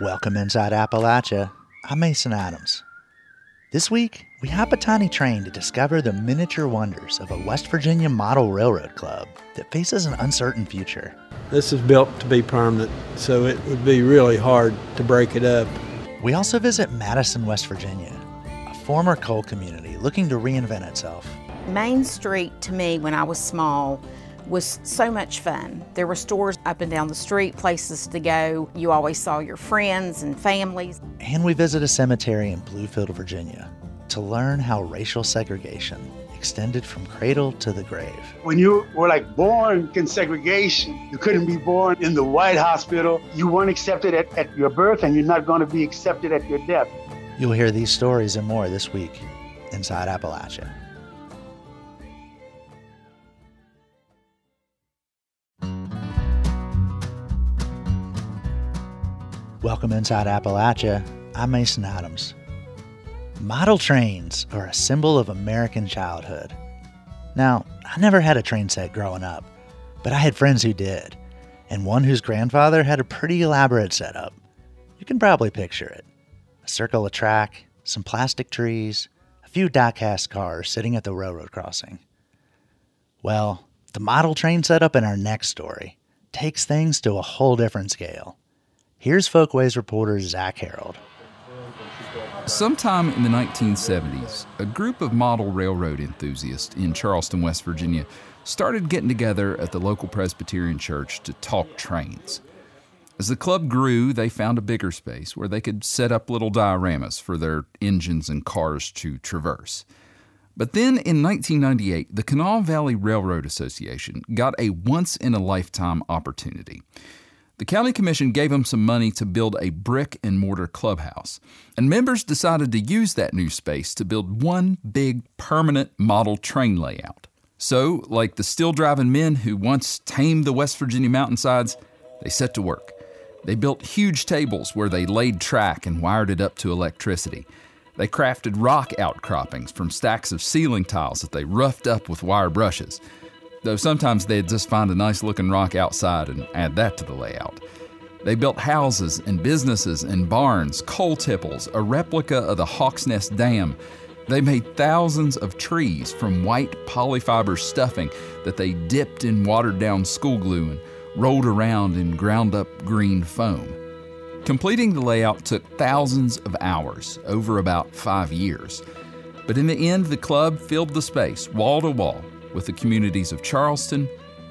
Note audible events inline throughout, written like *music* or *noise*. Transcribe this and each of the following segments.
Welcome inside Appalachia. I'm Mason Adams. This week, we hop a tiny train to discover the miniature wonders of a West Virginia model railroad club that faces an uncertain future. This is built to be permanent, so it would be really hard to break it up. We also visit Madison, West Virginia, a former coal community looking to reinvent itself. Main Street to me when I was small was so much fun. There were stores up and down the street, places to go. You always saw your friends and families. And we visit a cemetery in Bluefield, Virginia, to learn how racial segregation extended from cradle to the grave. When you were like born in segregation, you couldn't be born in the white hospital. You weren't accepted at, at your birth, and you're not going to be accepted at your death. You'll hear these stories and more this week inside Appalachia. Welcome inside Appalachia. I'm Mason Adams. Model trains are a symbol of American childhood. Now, I never had a train set growing up, but I had friends who did, and one whose grandfather had a pretty elaborate setup. You can probably picture it a circle of track, some plastic trees, a few die-cast cars sitting at the railroad crossing. Well, the model train setup in our next story takes things to a whole different scale. Here's Folkways reporter Zack Harold. Sometime in the 1970s, a group of model railroad enthusiasts in Charleston, West Virginia, started getting together at the local Presbyterian church to talk trains. As the club grew, they found a bigger space where they could set up little dioramas for their engines and cars to traverse. But then in 1998, the Kanawha Valley Railroad Association got a once in a lifetime opportunity. The county commission gave them some money to build a brick and mortar clubhouse, and members decided to use that new space to build one big permanent model train layout. So, like the steel driving men who once tamed the West Virginia mountainsides, they set to work. They built huge tables where they laid track and wired it up to electricity. They crafted rock outcroppings from stacks of ceiling tiles that they roughed up with wire brushes though sometimes they'd just find a nice looking rock outside and add that to the layout. They built houses and businesses and barns, coal tipples, a replica of the Hawks Nest Dam. They made thousands of trees from white polyfiber stuffing that they dipped in watered down school glue and rolled around in ground up green foam. Completing the layout took thousands of hours over about five years. But in the end, the club filled the space wall to wall with the communities of Charleston,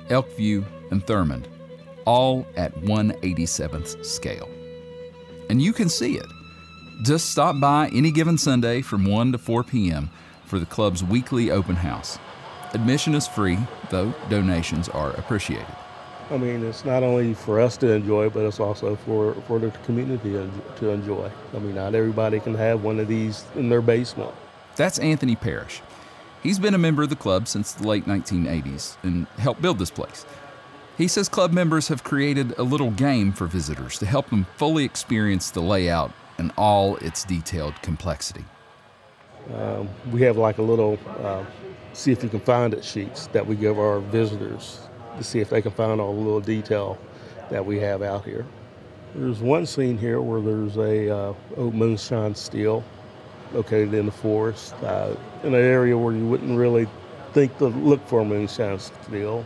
Elkview, and Thurmond, all at 187th scale. And you can see it. Just stop by any given Sunday from 1 to 4 p.m. for the club's weekly open house. Admission is free, though donations are appreciated. I mean, it's not only for us to enjoy, but it's also for, for the community to enjoy. I mean, not everybody can have one of these in their basement. That's Anthony Parrish. He's been a member of the club since the late 1980s and helped build this place. He says club members have created a little game for visitors to help them fully experience the layout and all its detailed complexity. Um, we have like a little uh, see if you can find it sheets that we give our visitors to see if they can find all the little detail that we have out here. There's one scene here where there's a uh, old moonshine still located in the forest, uh, in an area where you wouldn't really think to look for moonshine still.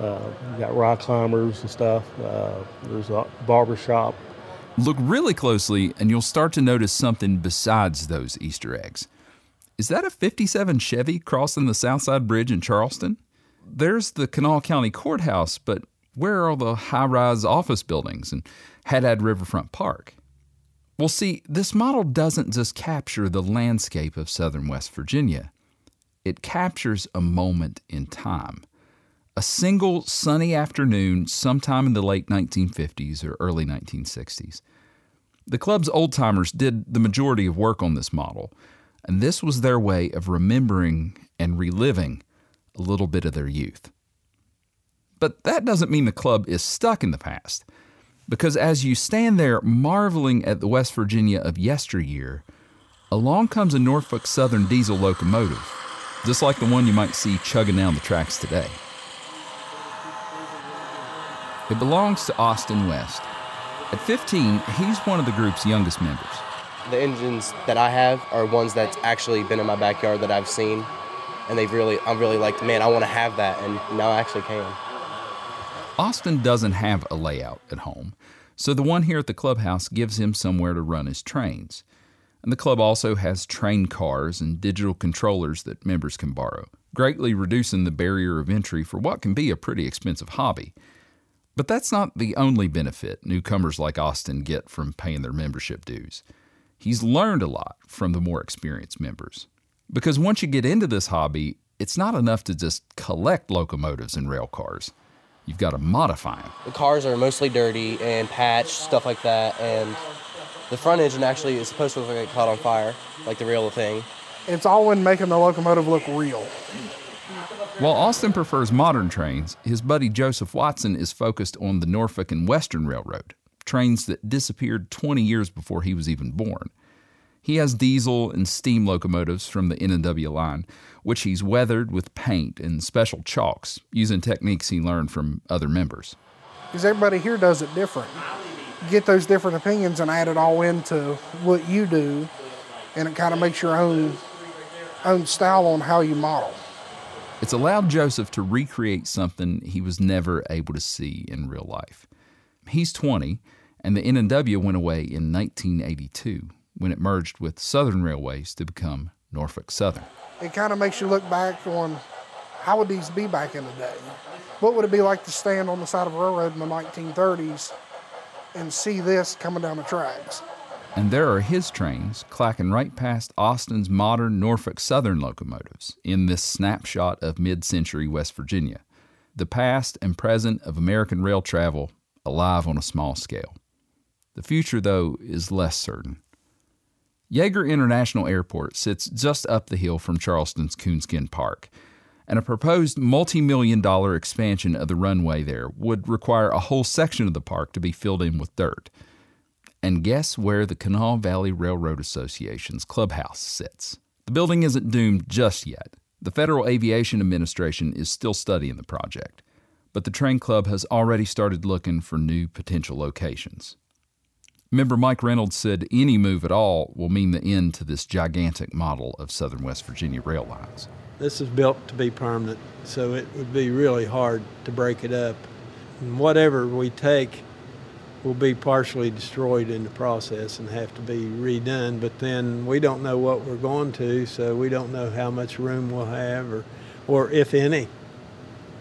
Uh, you got rock climbers and stuff. Uh, there's a barber shop. Look really closely, and you'll start to notice something besides those Easter eggs. Is that a 57 Chevy crossing the Southside Bridge in Charleston? There's the Kanawha County Courthouse, but where are all the high rise office buildings and Haddad Riverfront Park? Well, see, this model doesn't just capture the landscape of southern West Virginia, it captures a moment in time. A single sunny afternoon sometime in the late 1950s or early 1960s. The club's old timers did the majority of work on this model, and this was their way of remembering and reliving a little bit of their youth. But that doesn't mean the club is stuck in the past. Because as you stand there marveling at the West Virginia of yesteryear, along comes a Norfolk Southern diesel locomotive, just like the one you might see chugging down the tracks today. It belongs to Austin West, At 15, he's one of the group's youngest members. The engines that I have are ones that's actually been in my backyard that I've seen, and they've really, I'm really like, man, I want to have that, and now I actually can. Austin doesn't have a layout at home, so the one here at the clubhouse gives him somewhere to run his trains. And the club also has train cars and digital controllers that members can borrow, greatly reducing the barrier of entry for what can be a pretty expensive hobby. But that's not the only benefit newcomers like Austin get from paying their membership dues. He's learned a lot from the more experienced members. Because once you get into this hobby, it's not enough to just collect locomotives and rail cars. You've got to modify them. The cars are mostly dirty and patched, stuff like that, and the front engine actually is supposed to get caught on fire, like the real thing. It's all in making the locomotive look real. While Austin prefers modern trains, his buddy Joseph Watson is focused on the Norfolk and Western Railroad, trains that disappeared 20 years before he was even born. He has diesel and steam locomotives from the N&W line, which he's weathered with paint and special chalks using techniques he learned from other members. Because everybody here does it different. Get those different opinions and add it all into what you do, and it kind of makes your own own style on how you model. It's allowed Joseph to recreate something he was never able to see in real life. He's 20, and the N&W went away in 1982 when it merged with Southern Railways to become Norfolk Southern. It kind of makes you look back on how would these be back in the day? What would it be like to stand on the side of a railroad in the 1930s and see this coming down the tracks? And there are his trains clacking right past Austin's modern Norfolk Southern locomotives in this snapshot of mid century West Virginia. The past and present of American rail travel alive on a small scale. The future, though, is less certain. Yeager International Airport sits just up the hill from Charleston's Coonskin Park, and a proposed multi million dollar expansion of the runway there would require a whole section of the park to be filled in with dirt. And guess where the Kanawha Valley Railroad Association's clubhouse sits? The building isn't doomed just yet. The Federal Aviation Administration is still studying the project, but the train club has already started looking for new potential locations. Member Mike Reynolds said any move at all will mean the end to this gigantic model of Southern West Virginia rail lines. This is built to be permanent, so it would be really hard to break it up. And whatever we take will be partially destroyed in the process and have to be redone. But then we don't know what we're going to, so we don't know how much room we'll have or, or if any.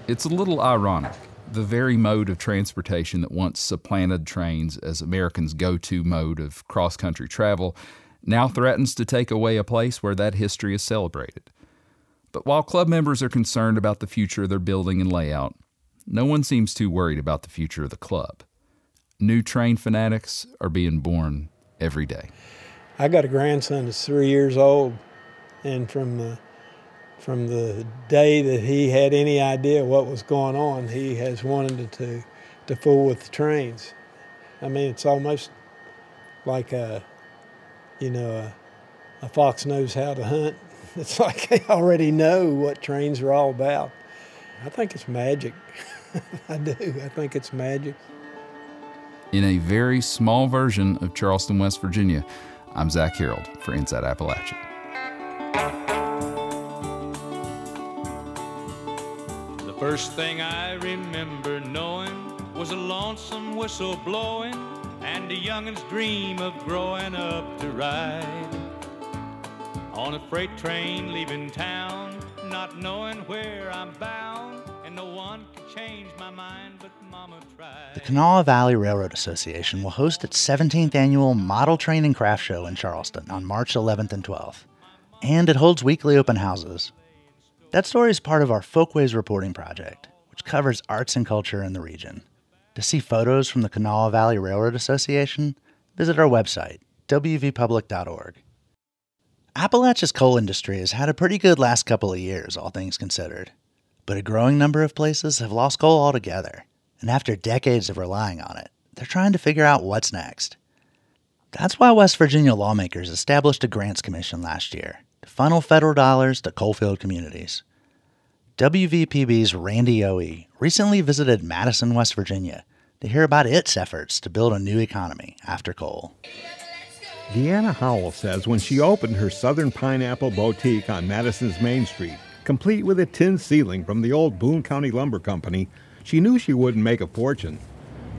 It's a little ironic. The very mode of transportation that once supplanted trains as Americans' go to mode of cross country travel now threatens to take away a place where that history is celebrated. But while club members are concerned about the future of their building and layout, no one seems too worried about the future of the club new train fanatics are being born every day. I got a grandson that's three years old, and from the from the day that he had any idea what was going on, he has wanted to to fool with the trains. I mean, it's almost like a, you know, a, a fox knows how to hunt. *laughs* It's like they already know what trains are all about. I think it's magic. *laughs* I do. I think it's magic in a very small version of Charleston, West Virginia. I'm Zack Harold for Inside Appalachia. First thing I remember knowing was a lonesome whistle blowing and a youngin's dream of growing up to ride. On a freight train leaving town, not knowing where I'm bound, and no one can change my mind but the Kanawha Valley Railroad Association will host its 17th annual Model Train and Craft Show in Charleston on March 11th and 12th, and it holds weekly open houses. That story is part of our Folkways reporting project, which covers arts and culture in the region. To see photos from the Kanawha Valley Railroad Association, visit our website, wvpublic.org. Appalachia's coal industry has had a pretty good last couple of years, all things considered, but a growing number of places have lost coal altogether and after decades of relying on it, they're trying to figure out what's next. That's why West Virginia lawmakers established a grants commission last year funnel federal dollars to coalfield communities. WVPB's Randy Yohe recently visited Madison, West Virginia, to hear about its efforts to build a new economy after coal. Deanna Howell says when she opened her Southern Pineapple Boutique on Madison's Main Street, complete with a tin ceiling from the old Boone County Lumber Company, she knew she wouldn't make a fortune.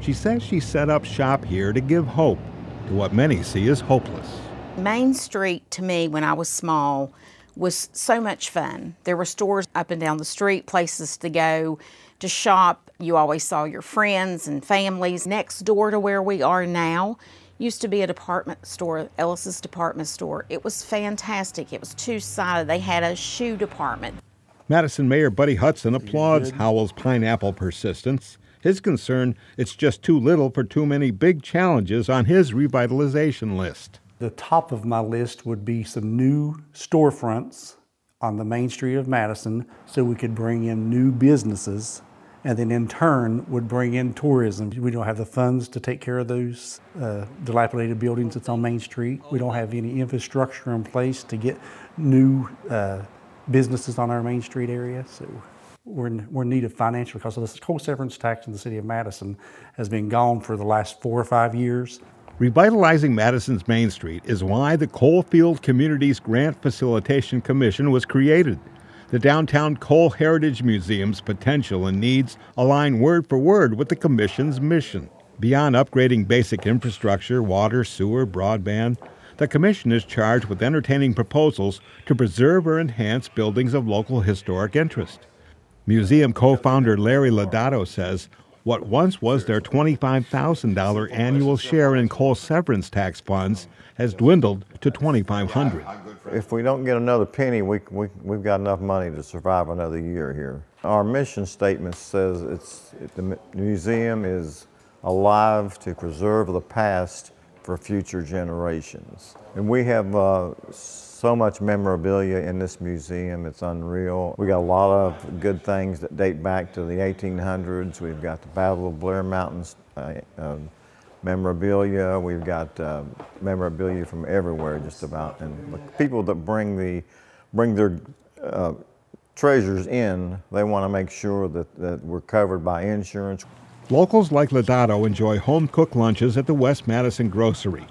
She says she set up shop here to give hope to what many see as hopeless. Main Street to me when I was small was so much fun. There were stores up and down the street, places to go to shop. You always saw your friends and families. Next door to where we are now used to be a department store, Ellis's department store. It was fantastic. It was two sided. They had a shoe department. Madison Mayor Buddy Hudson applauds Howell's pineapple persistence. His concern, it's just too little for too many big challenges on his revitalization list. The top of my list would be some new storefronts on the main street of Madison so we could bring in new businesses and then in turn would bring in tourism. We don't have the funds to take care of those uh, dilapidated buildings that's on Main Street. We don't have any infrastructure in place to get new uh, businesses on our Main Street area. So we're in, we're in need of financial because the coal severance tax in the city of Madison has been gone for the last four or five years. Revitalizing Madison's Main Street is why the Coalfield Communities Grant Facilitation Commission was created. The Downtown Coal Heritage Museum's potential and needs align word for word with the Commission's mission. Beyond upgrading basic infrastructure, water, sewer, broadband, the Commission is charged with entertaining proposals to preserve or enhance buildings of local historic interest. Museum co founder Larry Lodato says what once was their $25,000 annual share in coal severance tax funds has dwindled to 2,500. If we don't get another penny, we, we, we've got enough money to survive another year here. Our mission statement says it's, it, the museum is alive to preserve the past for future generations. And we have uh, so much memorabilia in this museum, it's unreal. We got a lot of good things that date back to the 1800s. We've got the Battle of Blair Mountains uh, uh, memorabilia. We've got uh, memorabilia from everywhere, just about. And people that bring the bring their uh, treasures in, they want to make sure that, that we're covered by insurance. Locals like Lodato enjoy home cooked lunches at the West Madison Grocery.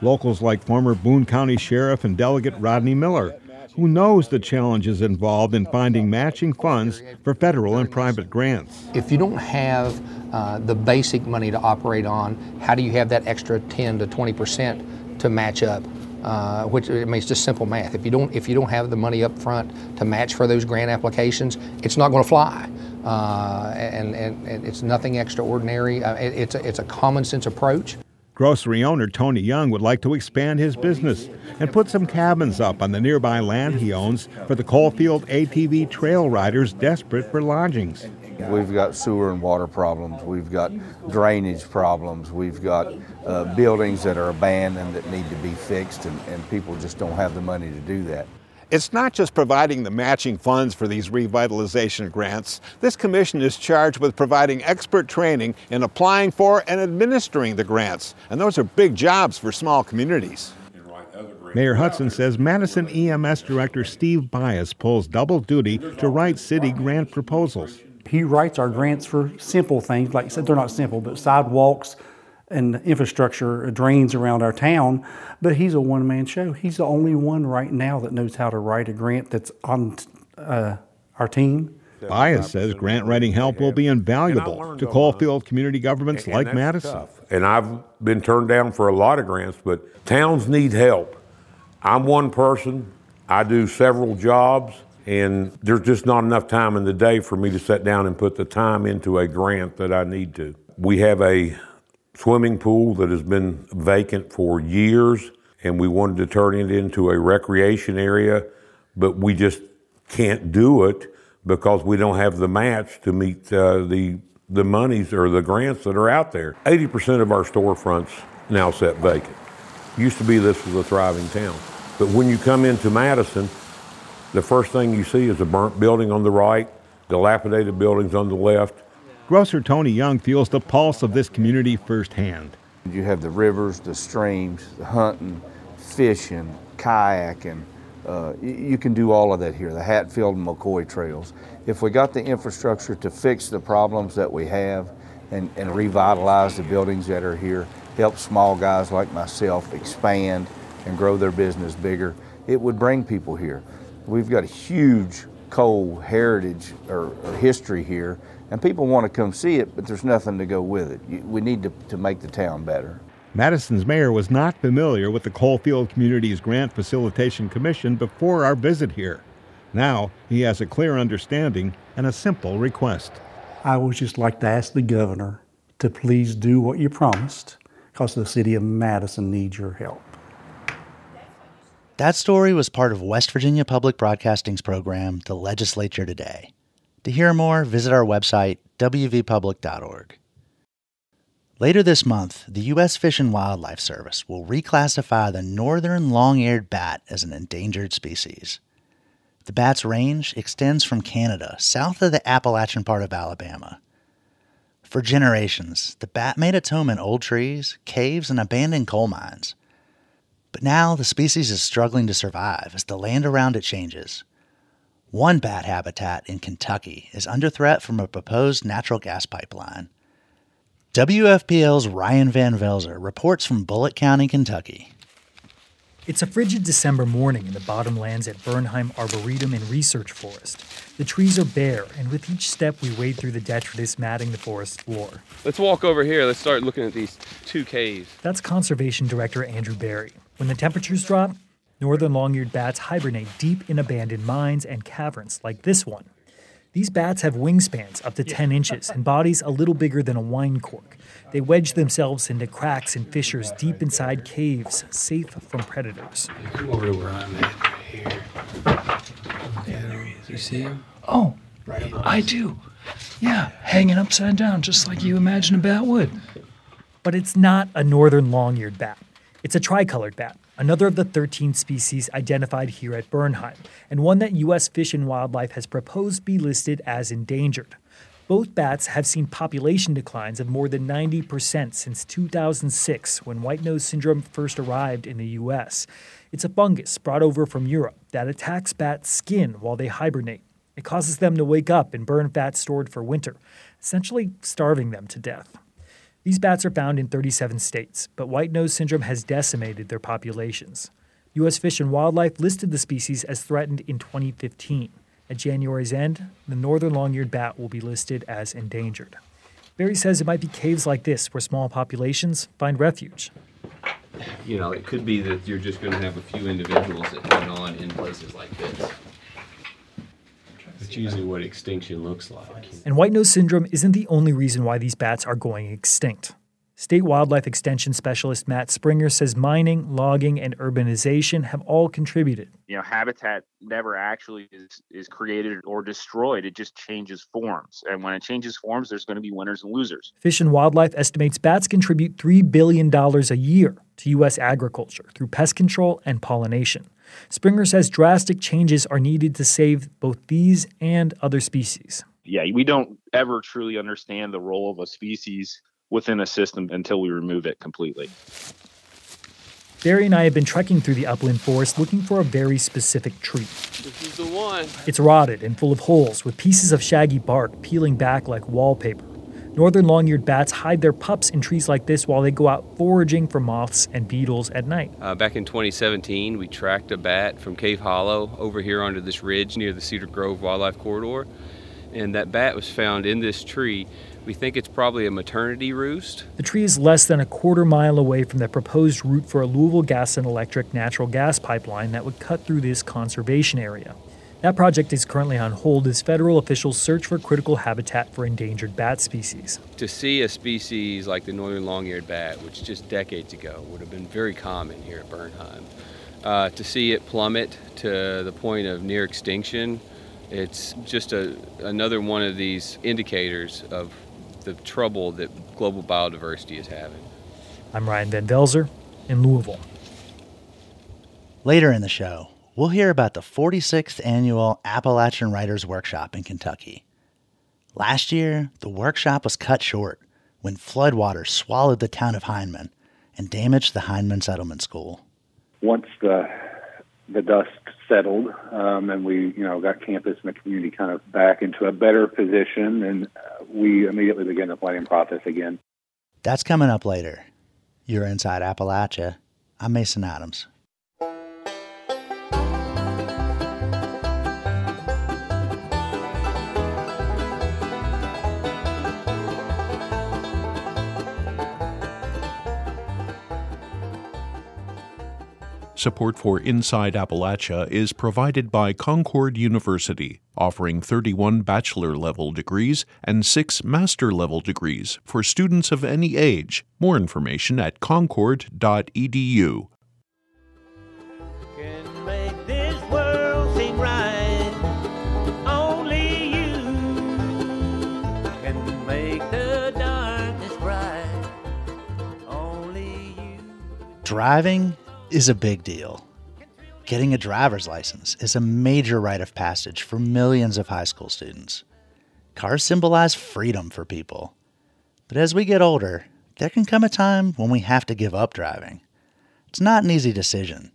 Locals like former Boone County Sheriff and Delegate Rodney Miller, who knows the challenges involved in finding matching funds for federal and private grants. If you don't have uh, the basic money to operate on, how do you have that extra 10 to 20 percent to match up? Uh, which I mean, it's just simple math. If you don't, if you don't have the money up front to match for those grant applications, it's not going to fly. Uh, and, and, and, it's nothing extraordinary. Uh, it, it's a, it's a common sense approach. Grocery owner Tony Young would like to expand his business and put some cabins up on the nearby land he owns for the Coalfield ATV trail riders desperate for lodgings. We've got sewer and water problems. We've got drainage problems. We've got uh, buildings that are abandoned that need to be fixed, and, and people just don't have the money to do that. It's not just providing the matching funds for these revitalization grants. This commission is charged with providing expert training in applying for and administering the grants. And those are big jobs for small communities. Mayor Hudson says Madison EMS Director Steve Bias pulls double duty to write city grant proposals. He writes our grants for simple things, like I said, they're not simple, but sidewalks, and infrastructure drains around our town, but he's a one man show. He's the only one right now that knows how to write a grant that's on uh, our team. Bias says grant writing help will be invaluable to Coalfield community governments and, like and Madison. Tough. And I've been turned down for a lot of grants, but towns need help. I'm one person, I do several jobs, and there's just not enough time in the day for me to sit down and put the time into a grant that I need to. We have a swimming pool that has been vacant for years, and we wanted to turn it into a recreation area, but we just can't do it because we don't have the match to meet uh, the the monies or the grants that are out there. 80% of our storefronts now set vacant. Used to be this was a thriving town. But when you come into Madison, the first thing you see is a burnt building on the right, dilapidated buildings on the left, Grocer Tony Young feels the pulse of this community firsthand. You have the rivers, the streams, the hunting, fishing, kayaking. Uh, you can do all of that here, the Hatfield and McCoy trails. If we got the infrastructure to fix the problems that we have and, and revitalize the buildings that are here, help small guys like myself expand and grow their business bigger, it would bring people here. We've got a huge coal heritage or, or history here, and people want to come see it, but there's nothing to go with it. We need to, to make the town better. Madison's mayor was not familiar with the Coalfield Communities Grant Facilitation Commission before our visit here. Now he has a clear understanding and a simple request. I would just like to ask the governor to please do what you promised because the city of Madison needs your help. That story was part of West Virginia Public Broadcasting's program, The Legislature Today. To hear more, visit our website, wvpublic.org. Later this month, the U.S. Fish and Wildlife Service will reclassify the northern long eared bat as an endangered species. The bat's range extends from Canada south of the Appalachian part of Alabama. For generations, the bat made its home in old trees, caves, and abandoned coal mines. But now the species is struggling to survive as the land around it changes. One bat habitat in Kentucky is under threat from a proposed natural gas pipeline. WFPL's Ryan Van Velzer reports from Bullitt County, Kentucky. It's a frigid December morning in the bottomlands at Bernheim Arboretum and Research Forest. The trees are bare, and with each step we wade through the detritus matting the forest floor. Let's walk over here. Let's start looking at these two caves. That's Conservation Director Andrew Berry. When the temperatures drop, northern long-eared bats hibernate deep in abandoned mines and caverns like this one. These bats have wingspans up to 10 inches and bodies a little bigger than a wine cork. They wedge themselves into cracks and fissures deep inside caves, safe from predators. Come over to where I'm at, right here. Yeah, you see him? Oh, I do. Yeah, hanging upside down, just like you imagine a bat would. But it's not a northern long eared bat. It's a tricolored bat, another of the 13 species identified here at Bernheim, and one that U.S. Fish and Wildlife has proposed be listed as endangered. Both bats have seen population declines of more than 90% since 2006 when white nose syndrome first arrived in the U.S. It's a fungus brought over from Europe that attacks bats' skin while they hibernate. It causes them to wake up and burn fat stored for winter, essentially starving them to death. These bats are found in 37 states, but white nose syndrome has decimated their populations. U.S. Fish and Wildlife listed the species as threatened in 2015. At January's end, the northern long eared bat will be listed as endangered. Berry says it might be caves like this where small populations find refuge. You know, it could be that you're just going to have a few individuals that hang on in places like this. That's usually what extinction looks like. And white nose syndrome isn't the only reason why these bats are going extinct. State Wildlife Extension Specialist Matt Springer says mining, logging, and urbanization have all contributed. You know, habitat never actually is, is created or destroyed. It just changes forms. And when it changes forms, there's going to be winners and losers. Fish and Wildlife estimates bats contribute $3 billion a year to U.S. agriculture through pest control and pollination. Springer says drastic changes are needed to save both these and other species. Yeah, we don't ever truly understand the role of a species within a system until we remove it completely. Berry and I have been trekking through the upland forest looking for a very specific tree. This is the one. It's rotted and full of holes, with pieces of shaggy bark peeling back like wallpaper. Northern long eared bats hide their pups in trees like this while they go out foraging for moths and beetles at night. Uh, back in 2017, we tracked a bat from Cave Hollow over here onto this ridge near the Cedar Grove Wildlife Corridor. And that bat was found in this tree we think it's probably a maternity roost. The tree is less than a quarter mile away from the proposed route for a Louisville Gas and Electric natural gas pipeline that would cut through this conservation area. That project is currently on hold as federal officials search for critical habitat for endangered bat species. To see a species like the northern long eared bat, which just decades ago would have been very common here at Bernheim, uh, to see it plummet to the point of near extinction, it's just a, another one of these indicators of the trouble that global biodiversity is having. I'm Ryan Van Velzer in Louisville. Later in the show, we'll hear about the 46th annual Appalachian Writers Workshop in Kentucky. Last year, the workshop was cut short when floodwaters swallowed the town of Hindman and damaged the Hindman Settlement School. Once the the dust settled, um, and we, you know, got campus and the community kind of back into a better position, and uh, we immediately began the planning process again. That's coming up later. You're inside Appalachia. I'm Mason Adams. Support for Inside Appalachia is provided by Concord University, offering 31 bachelor level degrees and 6 master level degrees for students of any age. More information at concord.edu. Driving is a big deal. Getting a driver's license is a major rite of passage for millions of high school students. Cars symbolize freedom for people. But as we get older, there can come a time when we have to give up driving. It's not an easy decision,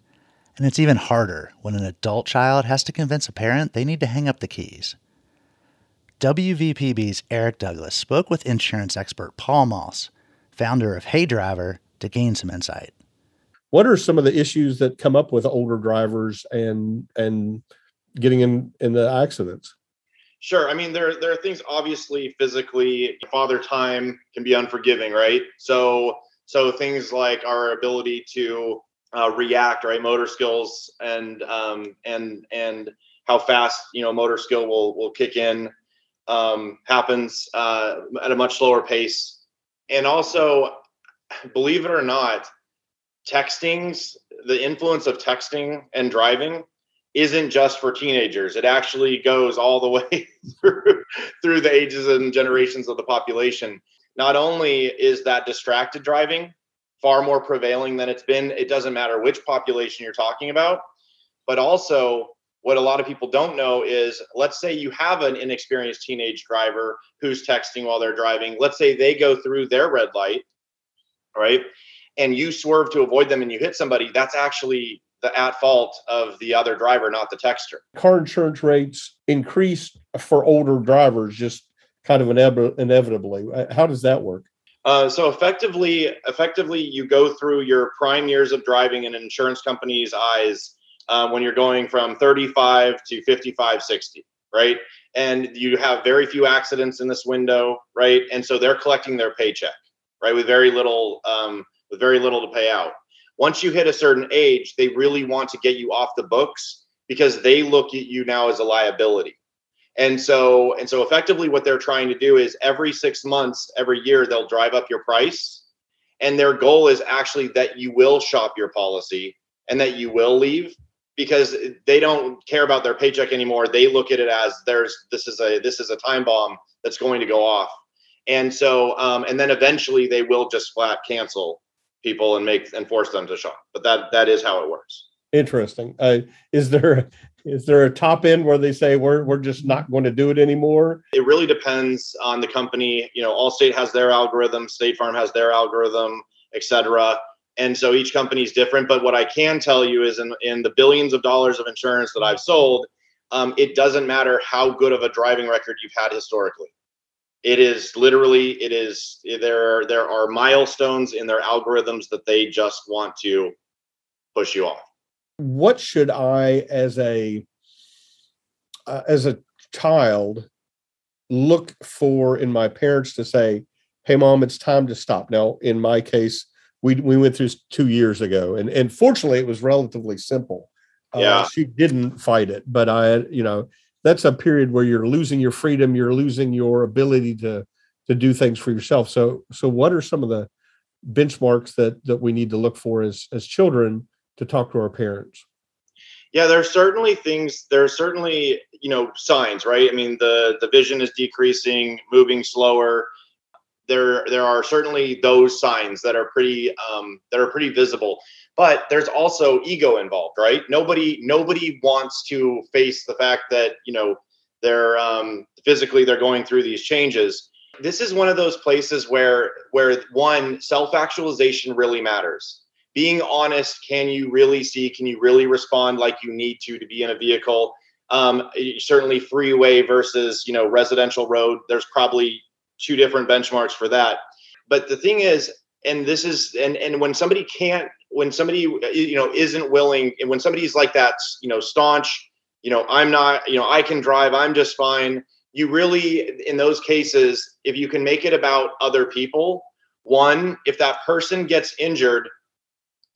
and it's even harder when an adult child has to convince a parent they need to hang up the keys. WVPB's Eric Douglas spoke with insurance expert Paul Moss, founder of Hey Driver, to gain some insight what are some of the issues that come up with older drivers and and getting in in the accidents Sure. I mean, there there are things obviously physically. Father time can be unforgiving, right? So so things like our ability to uh, react, right? Motor skills and um, and and how fast you know motor skill will will kick in um, happens uh, at a much slower pace. And also, believe it or not, texting's the influence of texting and driving isn't just for teenagers. It actually goes all the *laughs* way through, through the ages and generations of the population. Not only is that distracted driving far more prevailing than it's been, it doesn't matter which population you're talking about, but also what a lot of people don't know is let's say you have an inexperienced teenage driver who's texting while they're driving. Let's say they go through their red light, right? And you swerve to avoid them and you hit somebody, that's actually the at fault of the other driver, not the texter. Car insurance rates increase for older drivers just kind of inev- inevitably. Uh, how does that work? Uh, so effectively, effectively, you go through your prime years of driving in an insurance company's eyes uh, when you're going from 35 to 55, 60, right? And you have very few accidents in this window, right? And so they're collecting their paycheck, right, with very little um, with very little to pay out. Once you hit a certain age, they really want to get you off the books because they look at you now as a liability. And so and so effectively what they're trying to do is every 6 months, every year they'll drive up your price and their goal is actually that you will shop your policy and that you will leave because they don't care about their paycheck anymore. They look at it as there's this is a this is a time bomb that's going to go off. And so um, and then eventually they will just flat cancel people and make and force them to shop. But that that is how it works. Interesting. Uh, is there is there a top end where they say we're we're just not going to do it anymore? It really depends on the company. You know, Allstate has their algorithm, State Farm has their algorithm, etc. And so each company is different. But what I can tell you is, in in the billions of dollars of insurance that I've sold, um, it doesn't matter how good of a driving record you've had historically it is literally it is there there are milestones in their algorithms that they just want to push you off. What should i as a uh, as a child look for in my parents to say hey mom it's time to stop. Now in my case we we went through two years ago and and fortunately it was relatively simple. Yeah. uh, she didn't fight it but i you know that's a period where you're losing your freedom you're losing your ability to to do things for yourself. So so what are some of the benchmarks that that we need to look for as as children to talk to our parents? Yeah there are certainly things there are certainly you know signs right? I mean the the vision is decreasing moving slower. There there are certainly those signs that are pretty um, that are pretty visible but there's also ego involved right nobody nobody wants to face the fact that you know they're um, physically they're going through these changes this is one of those places where where one self actualization really matters being honest, can you really see? Can you really respond like you need to to be in a vehicle? Um, certainly, freeway versus you know residential road. There's probably two different benchmarks for that. But the thing is, and this is, and and when somebody can't, when somebody you know isn't willing, and when somebody's like that, you know, staunch, you know, I'm not, you know, I can drive, I'm just fine. You really, in those cases, if you can make it about other people, one, if that person gets injured,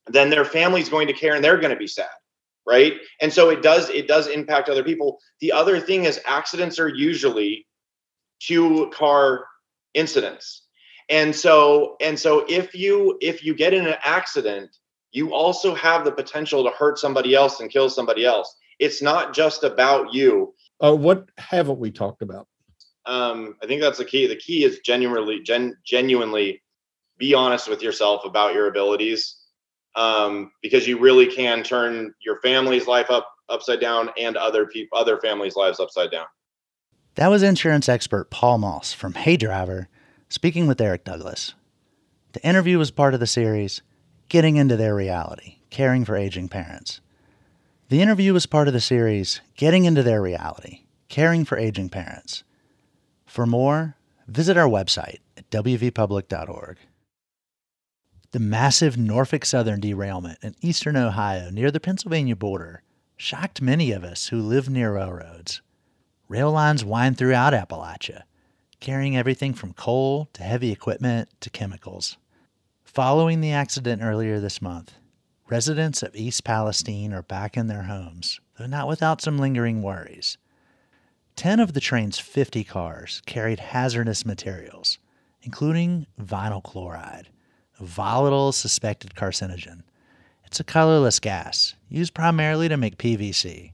then their family's going to care and they're going to be sad right and so it does it does impact other people the other thing is accidents are usually two car incidents and so and so if you if you get in an accident you also have the potential to hurt somebody else and kill somebody else. It's not just about you. Uh, what haven't we talked about? Um, i think that's the key. The key is genuinely gen, genuinely be honest with yourself about your abilities um, because you really can turn your family's life up upside down and other people other families lives upside down. That was insurance expert paul moss from hey driver speaking with eric douglas. The interview was part of the series getting into their reality caring for aging parents. The interview was part of the series getting into their reality caring for aging parents. For more visit our website at wvpublic.org the massive Norfolk Southern derailment in eastern Ohio near the Pennsylvania border shocked many of us who live near railroads. Rail lines wind throughout Appalachia, carrying everything from coal to heavy equipment to chemicals. Following the accident earlier this month, residents of East Palestine are back in their homes, though not without some lingering worries. Ten of the train's 50 cars carried hazardous materials, including vinyl chloride a volatile suspected carcinogen. It's a colorless gas used primarily to make PVC.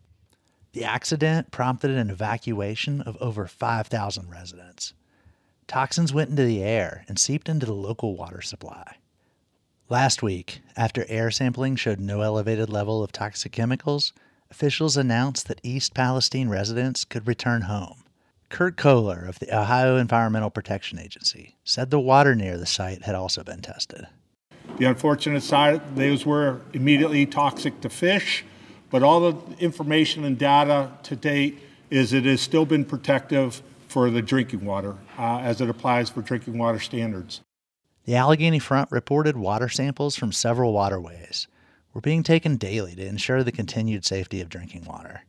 The accident prompted an evacuation of over 5,000 residents. Toxins went into the air and seeped into the local water supply. Last week, after air sampling showed no elevated level of toxic chemicals, officials announced that East Palestine residents could return home. Kurt Kollar of the Ohio Environmental Protection Agency said the water near the site had also been tested. The unfortunate side, those were immediately toxic to fish, but all the information and data to date is it has still been protective for the drinking water uh, as it applies for drinking water standards. The Allegheny Front reported water samples from several waterways were being taken daily to ensure the continued safety of drinking water.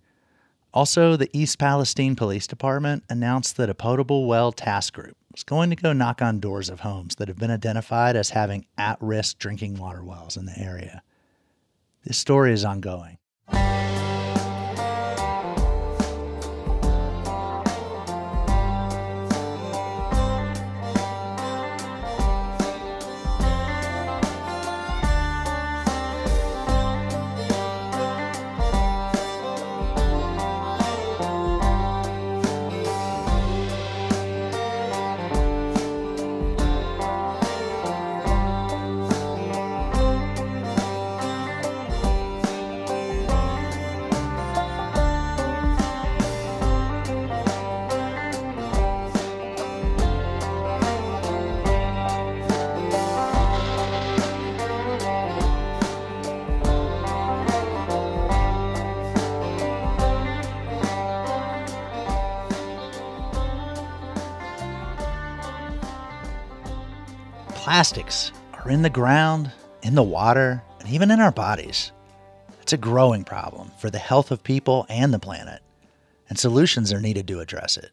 Also, the East Palestine Police Department announced that a potable well task group was going to go knock on doors of homes that have been identified as having at risk drinking water wells in the area. This story is ongoing. Plastics are in the ground, in the water, and even in our bodies. It's a growing problem for the health of people and the planet, and solutions are needed to address it.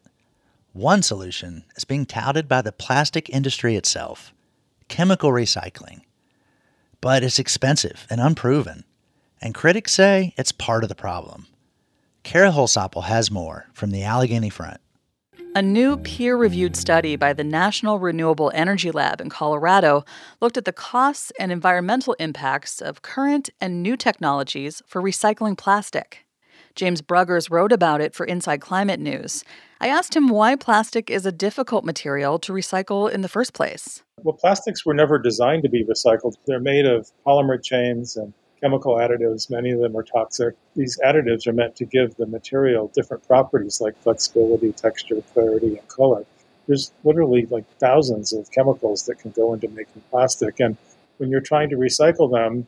One solution is being touted by the plastic industry itself chemical recycling. But it's expensive and unproven, and critics say it's part of the problem. Kara Holsopple has more from the Allegheny Front. A new peer reviewed study by the National Renewable Energy Lab in Colorado looked at the costs and environmental impacts of current and new technologies for recycling plastic. James Bruggers wrote about it for Inside Climate News. I asked him why plastic is a difficult material to recycle in the first place. Well, plastics were never designed to be recycled. They're made of polymer chains and chemical additives. Many of them are toxic. These additives are meant to give the material different properties like flexibility, texture, clarity, and color. There's literally like thousands of chemicals that can go into making plastic. And when you're trying to recycle them,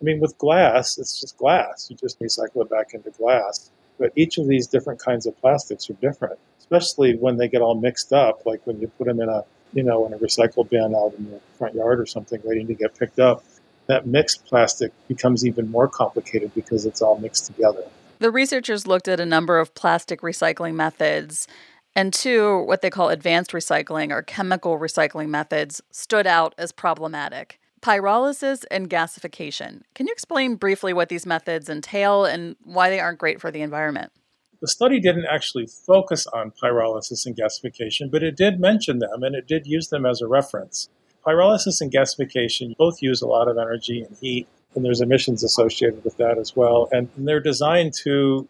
I mean, with glass, it's just glass. You just recycle it back into glass. But each of these different kinds of plastics are different, especially when they get all mixed up, like when you put them in a, you know, in a recycle bin out in your front yard or something waiting to get picked up. That mixed plastic becomes even more complicated because it's all mixed together. The researchers looked at a number of plastic recycling methods, and two, what they call advanced recycling or chemical recycling methods, stood out as problematic pyrolysis and gasification. Can you explain briefly what these methods entail and why they aren't great for the environment? The study didn't actually focus on pyrolysis and gasification, but it did mention them and it did use them as a reference. Pyrolysis and gasification both use a lot of energy and heat, and there's emissions associated with that as well. And they're designed to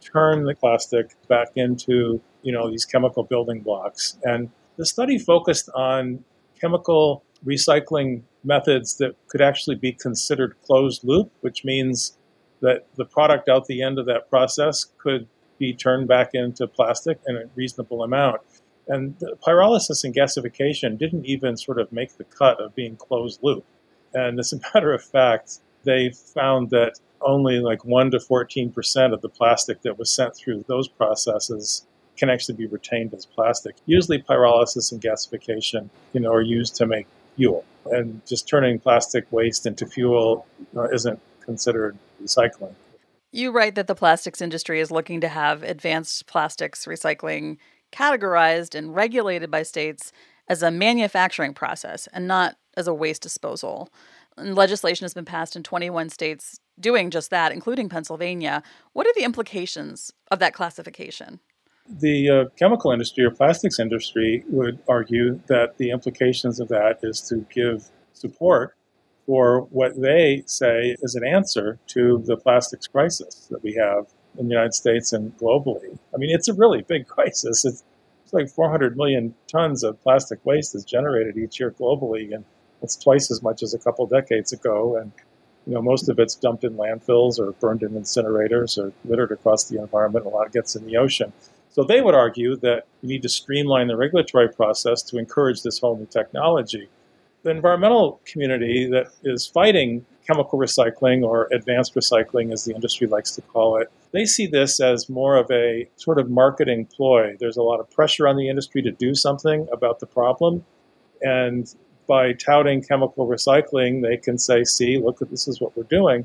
turn the plastic back into, you know, these chemical building blocks. And the study focused on chemical recycling methods that could actually be considered closed loop, which means that the product out the end of that process could be turned back into plastic in a reasonable amount. And pyrolysis and gasification didn't even sort of make the cut of being closed loop. And as a *laughs* matter of fact, they found that only like 1 to 14% of the plastic that was sent through those processes can actually be retained as plastic. Usually pyrolysis and gasification, you know, are used to make fuel. And just turning plastic waste into fuel uh, isn't considered recycling. You write that the plastics industry is looking to have advanced plastics recycling categorized and regulated by states as a manufacturing process and not as a waste disposal. And legislation has been passed in 21 states doing just that, including Pennsylvania. What are the implications of that classification? The uh, chemical industry or plastics industry would argue that the implications of that is to give support for what they say is an answer to the plastics crisis that we have in the United States and globally. I mean, it's a really big crisis. It's, it's like 400 million tons of plastic waste is generated each year globally, and it's twice as much as a couple decades ago. And you know, most of it's dumped in landfills or burned in incinerators or littered across the environment. A lot gets in the ocean. So they would argue that we need to streamline the regulatory process to encourage this whole new technology. The environmental community that is fighting chemical recycling or advanced recycling, as the industry likes to call it, they see this as more of a sort of marketing ploy. There's a lot of pressure on the industry to do something about the problem. And by touting chemical recycling, they can say, see, look, this is what we're doing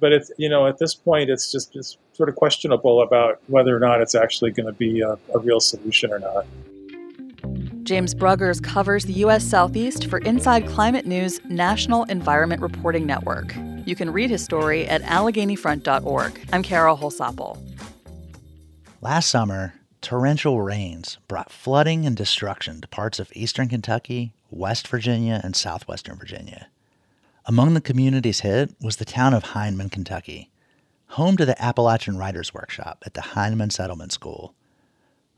but it's you know at this point it's just it's sort of questionable about whether or not it's actually going to be a, a real solution or not. James Bruggers covers the U.S. Southeast for Inside Climate News National Environment Reporting Network. You can read his story at AlleghenyFront.org. I'm Kara Holsopple. Last summer, torrential rains brought flooding and destruction to parts of eastern Kentucky, West Virginia, and southwestern Virginia. Among the communities hit was the town of Hindman, Kentucky, home to the Appalachian Writers Workshop at the Hindman Settlement School.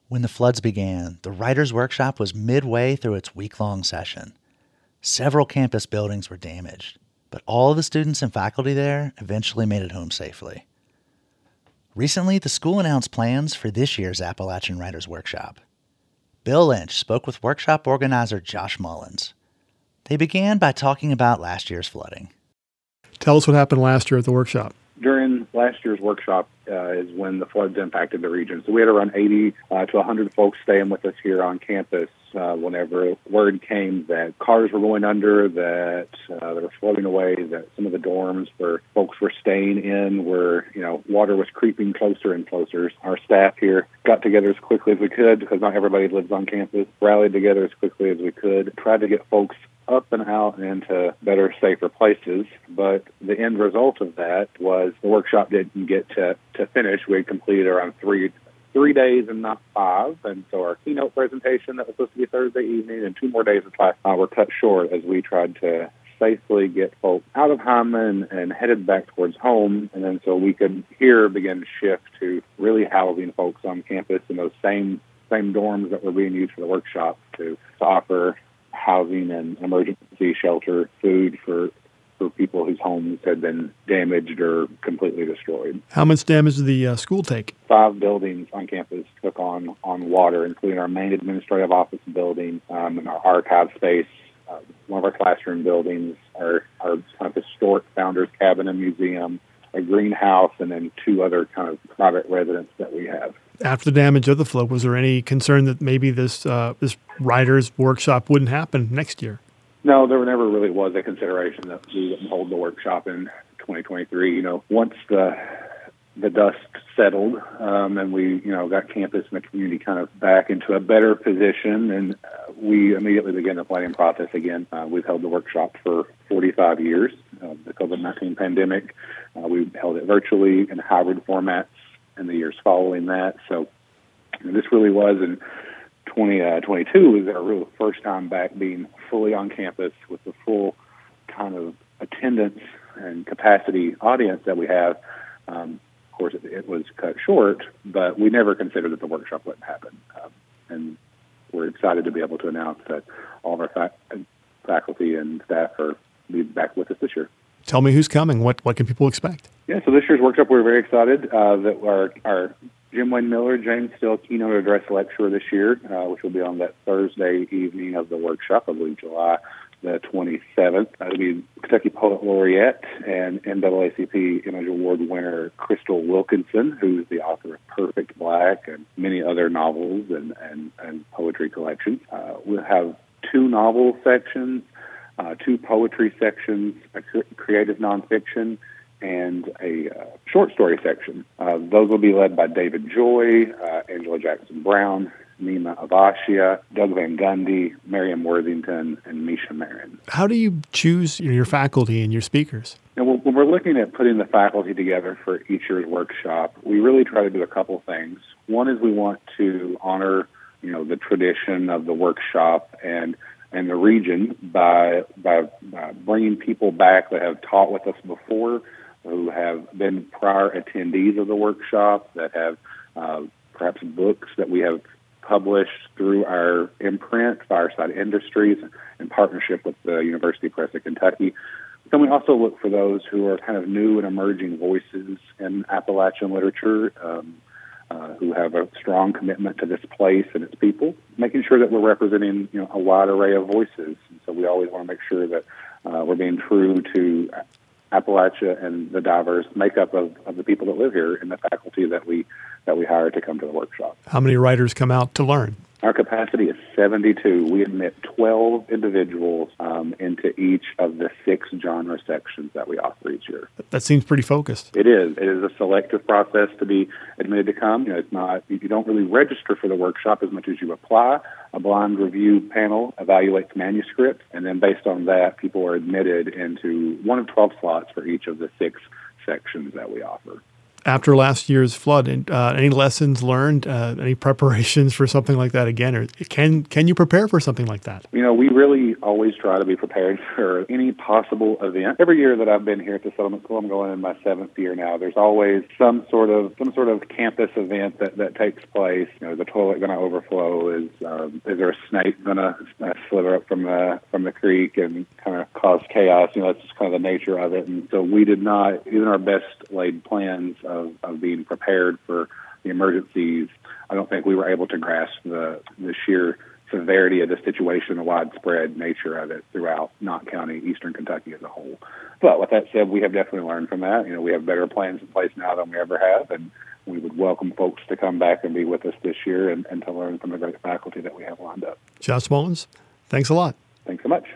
When the floods began, the Writers Workshop was midway through its week long session. Several campus buildings were damaged, but all of the students and faculty there eventually made it home safely. Recently, the school announced plans for this year's Appalachian Writers Workshop. Bill Lynch spoke with workshop organizer Josh Mullins. They began by talking about last year's flooding. Tell us what happened last year at the workshop. During last year's workshop uh, is when the floods impacted the region. So we had around 80 uh, to 100 folks staying with us here on campus uh, whenever word came that cars were going under, that uh, they were floating away, that some of the dorms where folks were staying in were, you know, water was creeping closer and closer. Our staff here got together as quickly as we could because not everybody lives on campus, rallied together as quickly as we could, tried to get folks up and out into better, safer places. But the end result of that was the workshop didn't get to, to finish. We had completed around three three days and not five. And so our keynote presentation that was supposed to be Thursday evening and two more days of class uh, were cut short as we tried to safely get folks out of Hindman and headed back towards home. And then so we could here begin to shift to really housing folks on campus in those same same dorms that were being used for the workshop to, to offer housing and emergency shelter, food for for people whose homes had been damaged or completely destroyed. How much damage did the uh, school take? Five buildings on campus took on on water, including our main administrative office building um, and our archive space, uh, one of our classroom buildings, our, our kind of historic founders cabin and museum, a greenhouse, and then two other kind of private residents that we have. After the damage of the flood, was there any concern that maybe this uh, this writers workshop wouldn't happen next year? No, there never really was a consideration that we wouldn't hold the workshop in 2023. You know, once the the dust settled um, and we, you know, got campus and the community kind of back into a better position, and uh, we immediately began the planning process again. Uh, we've held the workshop for 45 years. Uh, the COVID-19 pandemic, uh, we held it virtually in hybrid formats in the years following that. So this really was in 2022 uh, was our real first time back being fully on campus with the full kind of attendance and capacity audience that we have. Um, of course, it, it, was cut short, but we never considered that the workshop wouldn't happen. Um, and we're excited to be able to announce that all of our fa- faculty and staff are be back with us this year. Tell me who's coming. What what can people expect? Yeah, so this year's workshop, we're very excited uh, that our our Jim Wayne Miller, James Still keynote address lecturer this year, uh, which will be on that Thursday evening of the workshop, I believe July the 27th. That'll be Kentucky Poet Laureate and NAACP Image Award winner Crystal Wilkinson, who's the author of Perfect Black and many other novels and, and, and poetry collections. Uh, we'll have two novel sections, uh, two poetry sections, a creative nonfiction, and a uh, short story section. Uh, those will be led by David Joy, uh, Angela Jackson Brown, Neema Avashia, Doug Van Gundy, Marianne Worthington, and Mesha Maren. How do you choose your faculty and your speakers? And when we're looking at putting the faculty together for each year's workshop, we really try to do a couple things. One is we want to honor, you know, the tradition of the workshop and and the region by by, by bringing people back that have taught with us before, who have been prior attendees of the workshop, that have uh, perhaps books that we have published through our imprint, Fireside Industries, in partnership with the University Press of Kentucky. Then we also look for those who are kind of new and emerging voices in Appalachian literature, um, uh, who have a strong commitment to this place and its people, making sure that we're representing you know, a wide array of voices. And so we always want to make sure that uh, we're being true to Appalachia and the diverse makeup of, of the people that live here and the faculty that we that we hire to come to the workshop. How many writers come out to learn? Our capacity is 72. We admit 12 individuals um, into each of the six genre sections that we offer each year. That seems pretty focused. It is. It is a selective process to be admitted to come. You know, it's not. You don't really register for the workshop as much as you apply. A blind review panel evaluates manuscripts, and then based on that, people are admitted into one of 12 slots for each of the six sections that we offer after last year's flood, uh, any lessons learned? Uh, any preparations *laughs* for something like that again, or can can you prepare for something like that? You know, we really always try to be prepared *laughs* for any possible event. Every year that I've been here at the settlement school, I'm going in my seventh year now. There's always some sort of some sort of campus event that, that takes place. You know, is the toilet going to overflow? Is um, is there a snake going to uh, slither up from the from the creek and kind of cause chaos? You know, that's just kind of the nature of it. And so we did not, even our best laid plans of, of being prepared for the emergencies, I don't think we were able to grasp the, the sheer severity of the situation, the widespread nature of it throughout Knott County, Eastern Kentucky as a whole. But with that said, we have definitely learned from that. You know, we have better plans in place now than we ever have, and we would welcome folks to come back and be with us this year and, and to learn from the great faculty that we have lined up. Josh Mullins, thanks a lot. Thanks so much.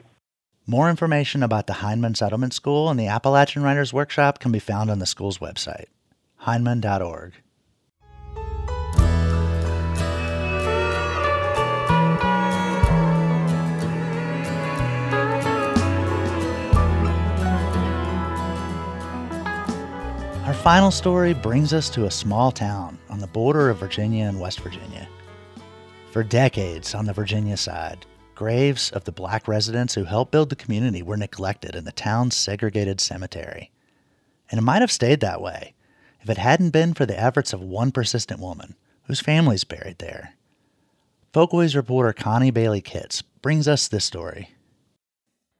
More information about the Hindman Settlement School and the Appalachian Writers Workshop can be found on the school's website hindman.org. final story brings us to a small town on the border of Virginia and West Virginia. For decades on the Virginia side, graves of the black residents who helped build the community were neglected in the town's segregated cemetery. And it might have stayed that way if it hadn't been for the efforts of one persistent woman whose family's buried there. Folkways reporter Connie Bailey Kitts brings us this story.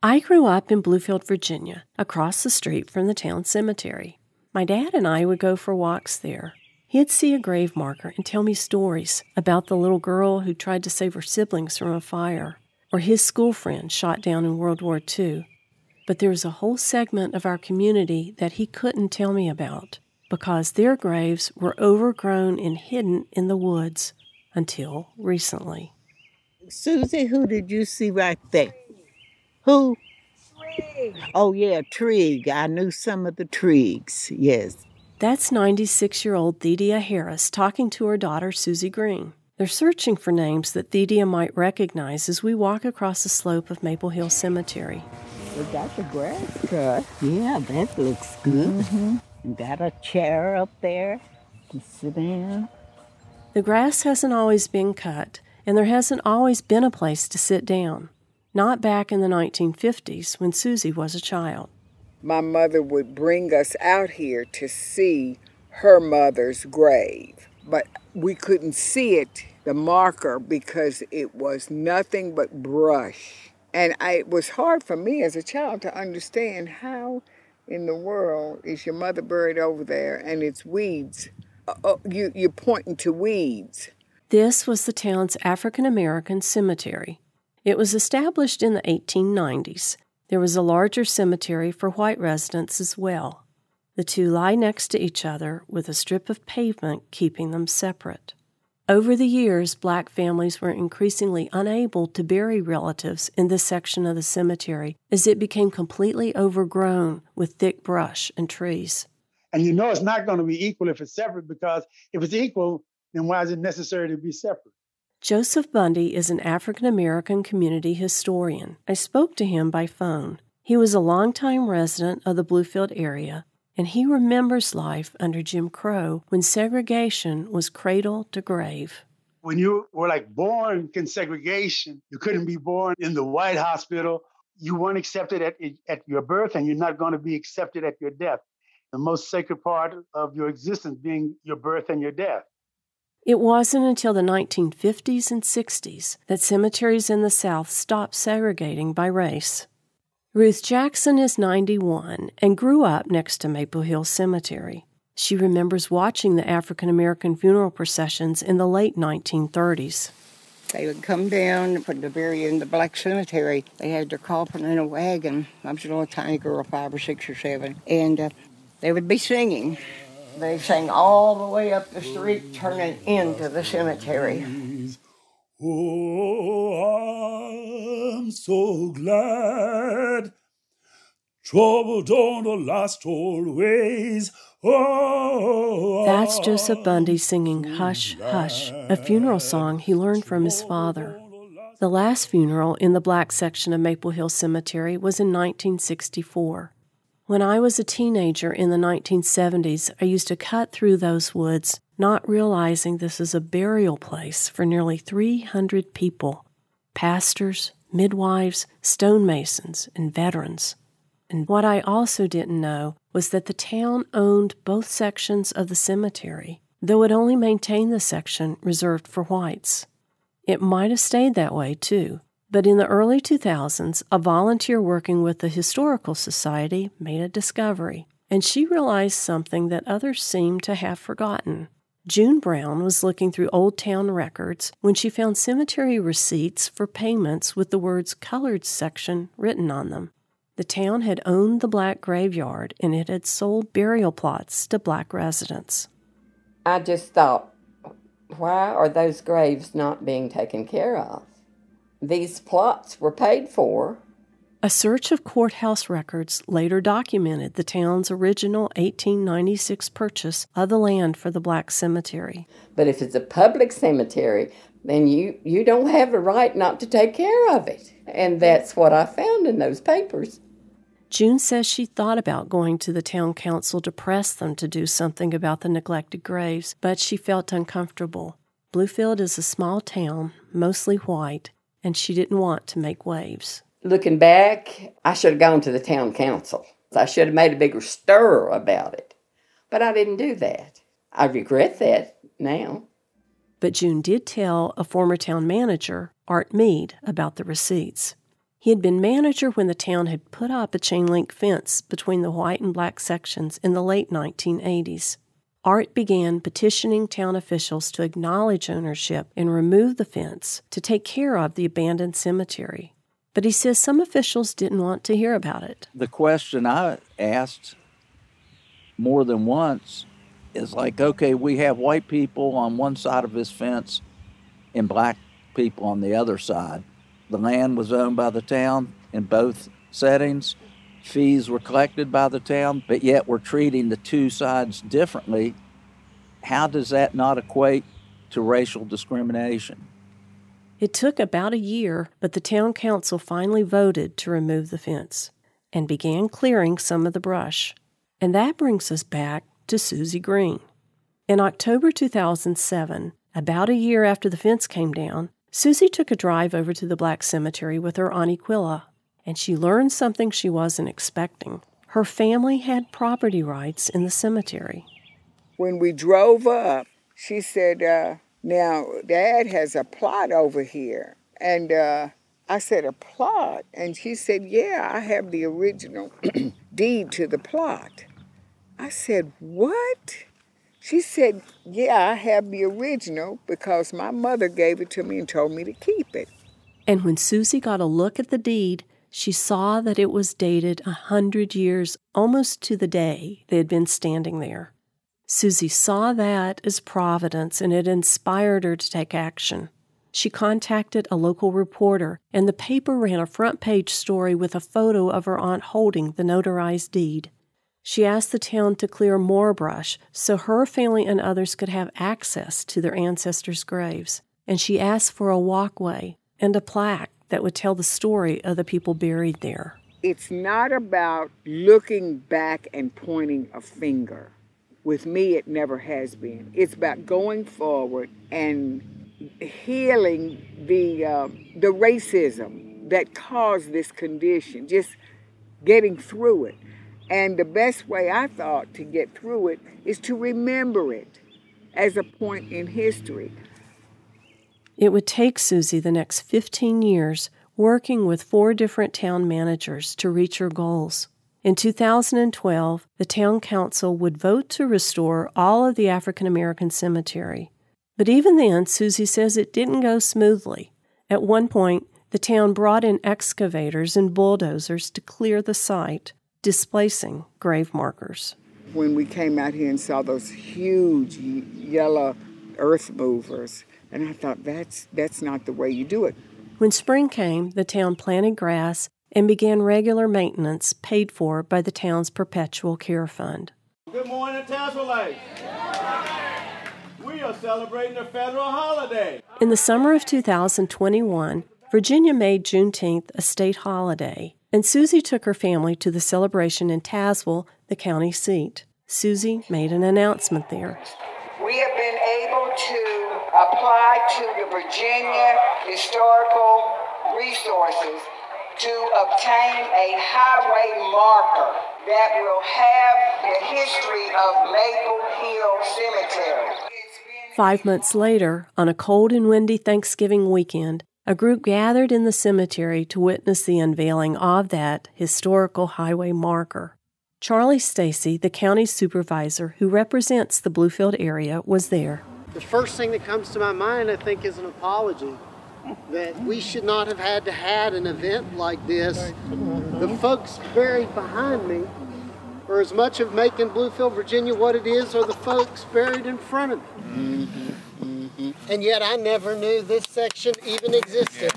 I grew up in Bluefield, Virginia, across the street from the town cemetery. My dad and I would go for walks there. He'd see a grave marker and tell me stories about the little girl who tried to save her siblings from a fire, or his school friend shot down in World War II. But there was a whole segment of our community that he couldn't tell me about because their graves were overgrown and hidden in the woods until recently. Susie, who did you see right there? Who? Oh, yeah, Trigg. I knew some of the Triggs, yes. That's 96 year old Thedia Harris talking to her daughter Susie Green. They're searching for names that Thedia might recognize as we walk across the slope of Maple Hill Cemetery. We got the grass cut. Yeah, that looks good. Mm-hmm. Got a chair up there to sit in. The grass hasn't always been cut, and there hasn't always been a place to sit down. Not back in the 1950s when Susie was a child. My mother would bring us out here to see her mother's grave, but we couldn't see it, the marker, because it was nothing but brush. And I, it was hard for me as a child to understand how in the world is your mother buried over there and it's weeds. Uh, uh, you, you're pointing to weeds. This was the town's African American cemetery. It was established in the 1890s. There was a larger cemetery for white residents as well. The two lie next to each other with a strip of pavement keeping them separate. Over the years, black families were increasingly unable to bury relatives in this section of the cemetery as it became completely overgrown with thick brush and trees. And you know it's not going to be equal if it's separate because if it's equal, then why is it necessary to be separate? Joseph Bundy is an African American community historian. I spoke to him by phone. He was a longtime resident of the Bluefield area and he remembers life under Jim Crow when segregation was cradle to grave. When you were like born in segregation, you couldn't be born in the white hospital. You weren't accepted at, at your birth, and you're not going to be accepted at your death. The most sacred part of your existence being your birth and your death. It wasn't until the 1950s and 60s that cemeteries in the South stopped segregating by race. Ruth Jackson is 91 and grew up next to Maple Hill Cemetery. She remembers watching the African American funeral processions in the late 1930s. They would come down for the bury in the black cemetery. They had their coffin in a wagon. I was a little tiny girl, five or six or seven, and uh, they would be singing. They sang all the way up the street, turning into the cemetery. Oh, I'm so glad. Trouble don't last always. Oh, That's Joseph Bundy singing Hush, Hush, a funeral song he learned from his father. The last funeral in the black section of Maple Hill Cemetery was in 1964. When I was a teenager in the 1970s, I used to cut through those woods not realizing this is a burial place for nearly 300 people pastors, midwives, stonemasons, and veterans. And what I also didn't know was that the town owned both sections of the cemetery, though it only maintained the section reserved for whites. It might have stayed that way too, but in the early 2000s, a volunteer working with the Historical Society made a discovery, and she realized something that others seemed to have forgotten. June Brown was looking through Old Town records when she found cemetery receipts for payments with the words colored section written on them. The town had owned the black graveyard and it had sold burial plots to black residents. I just thought, why are those graves not being taken care of? These plots were paid for a search of courthouse records later documented the town's original 1896 purchase of the land for the black cemetery. But if it's a public cemetery, then you, you don't have a right not to take care of it. And that's what I found in those papers. June says she thought about going to the town council to press them to do something about the neglected graves, but she felt uncomfortable. Bluefield is a small town, mostly white, and she didn't want to make waves looking back, I should have gone to the town council. I should have made a bigger stir about it. But I didn't do that. I regret that now. But June did tell a former town manager, Art Mead, about the receipts. He had been manager when the town had put up a chain link fence between the white and black sections in the late 1980s. Art began petitioning town officials to acknowledge ownership and remove the fence to take care of the abandoned cemetery. But he says some officials didn't want to hear about it. The question I asked more than once is like, okay, we have white people on one side of this fence and black people on the other side. The land was owned by the town in both settings. Fees were collected by the town, but yet we're treating the two sides differently. How does that not equate to racial discrimination? It took about a year, but the town council finally voted to remove the fence and began clearing some of the brush. And that brings us back to Susie Green. In October 2007, about a year after the fence came down, Susie took a drive over to the Black Cemetery with her Auntie Quilla, and she learned something she wasn't expecting. Her family had property rights in the cemetery. When we drove up, she said, uh, Now, Dad has a plot over here. And uh, I said, A plot? And she said, Yeah, I have the original *clears throat* deed to the plot. I said, What? She said, Yeah, I have the original because my mother gave it to me and told me to keep it. And when Susie got a look at the deed, she saw that it was dated a hundred years almost to the day they had been standing there. Susie saw that as providence and it inspired her to take action. She contacted a local reporter, and the paper ran a front page story with a photo of her aunt holding the notarized deed. She asked the town to clear more brush so her family and others could have access to their ancestors' graves. And she asked for a walkway and a plaque that would tell the story of the people buried there. It's not about looking back and pointing a finger. With me, it never has been. It's about going forward and healing the uh, the racism that caused this condition. Just getting through it. And the best way I thought to get through it is to remember it as a point in history. It would take Susie the next 15 years working with four different town managers to reach her goals. In 2012, the town council would vote to restore all of the African American cemetery. But even then, Susie says it didn't go smoothly. At one point, the town brought in excavators and bulldozers to clear the site, displacing grave markers. When we came out here and saw those huge yellow earth movers, and I thought that's that's not the way you do it. When spring came, the town planted grass and began regular maintenance paid for by the town's perpetual care fund. Good morning, Tazewell We are celebrating a federal holiday. In the summer of 2021, Virginia made Juneteenth a state holiday, and Susie took her family to the celebration in Tazewell, the county seat. Susie made an announcement there. We have been able to apply to the Virginia Historical Resources to obtain a highway marker that will have the history of Maple Hill Cemetery. Five months later, on a cold and windy Thanksgiving weekend, a group gathered in the cemetery to witness the unveiling of that historical highway marker. Charlie Stacy, the county supervisor who represents the Bluefield area, was there. The first thing that comes to my mind, I think, is an apology that we should not have had to had an event like this. The folks buried behind me are as much of making Bluefield, Virginia what it is, or the folks buried in front of me. Mm-hmm, mm-hmm. And yet I never knew this section even existed.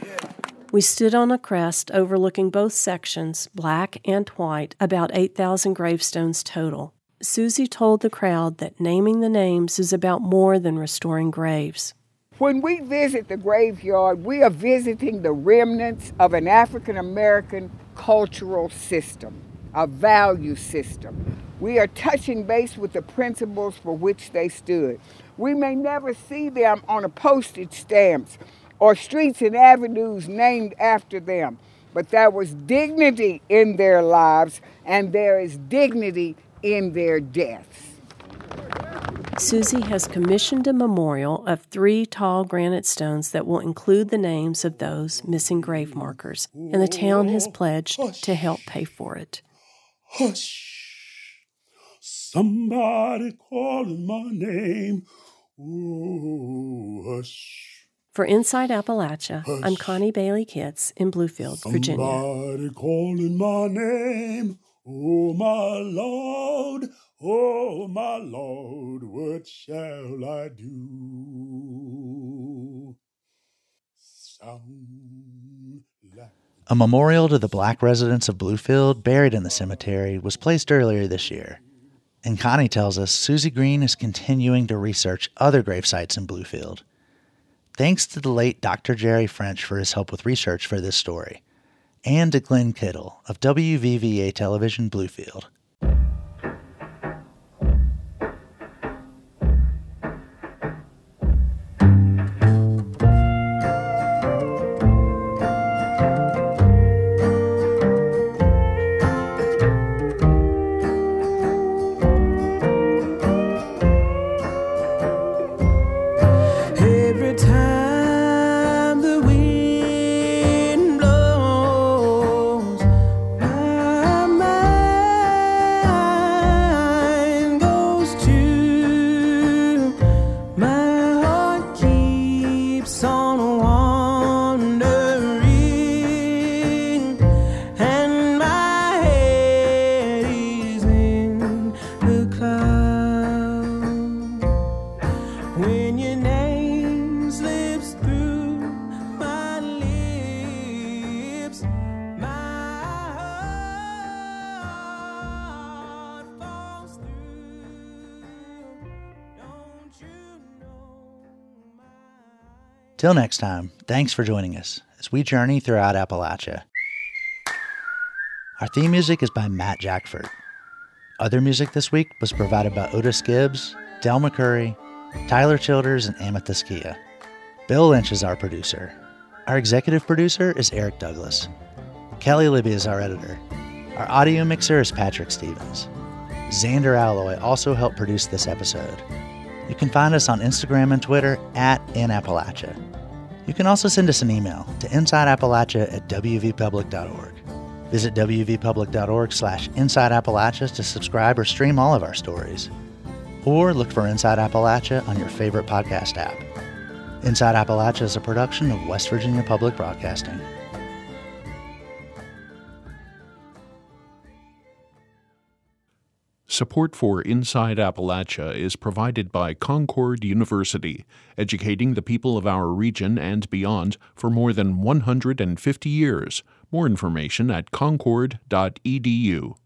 We stood on a crest overlooking both sections, black and white, about 8,000 gravestones total. Susie told the crowd that naming the names is about more than restoring graves. When we visit the graveyard, we are visiting the remnants of an African American cultural system, a value system. We are touching base with the principles for which they stood. We may never see them on a postage stamps or streets and avenues named after them, but there was dignity in their lives and there is dignity in their deaths. Susie has commissioned a memorial of three tall granite stones that will include the names of those missing grave markers, and the town has pledged to help pay for it. Hush! Somebody calling my name. Ooh, hush. For Inside Appalachia, I'm Connie Bailey Kitts in Bluefield, Virginia. Somebody calling my name. Oh, my Lord. Oh, my Lord. What shall I do? A memorial to the black residents of Bluefield buried in the cemetery was placed earlier this year. And Connie tells us Susie Green is continuing to research other grave sites in Bluefield. Thanks to the late Dr. Jerry French for his help with research for this story, and to Glenn Kittle of WVVA Television Bluefield. Keeps Till next time, thanks for joining us as we journey throughout Appalachia. Our theme music is by Matt Jackfert. Other music this week was provided by Otis Gibbs, Del McCoury, Tyler Childers, and Amythyst Kiah. Bill Lynch is our producer. Our executive producer is Eric Douglas. Kelley Libby is our editor. Our audio mixer is Patrick Stevens. Zander Aloi also helped produce this episode. You can find us on Instagram and Twitter at InAppalachia. You can also send us an email to insideappalachia at wvpublic.org. Visit wvpublic.org slash insideappalachia to subscribe or stream all of our stories. Or look for Inside Appalachia on your favorite podcast app. Inside Appalachia is a production of West Virginia Public Broadcasting. Support for Inside Appalachia is provided by Concord University, educating the people of our region and beyond for more than 150 years. More information at concord.edu.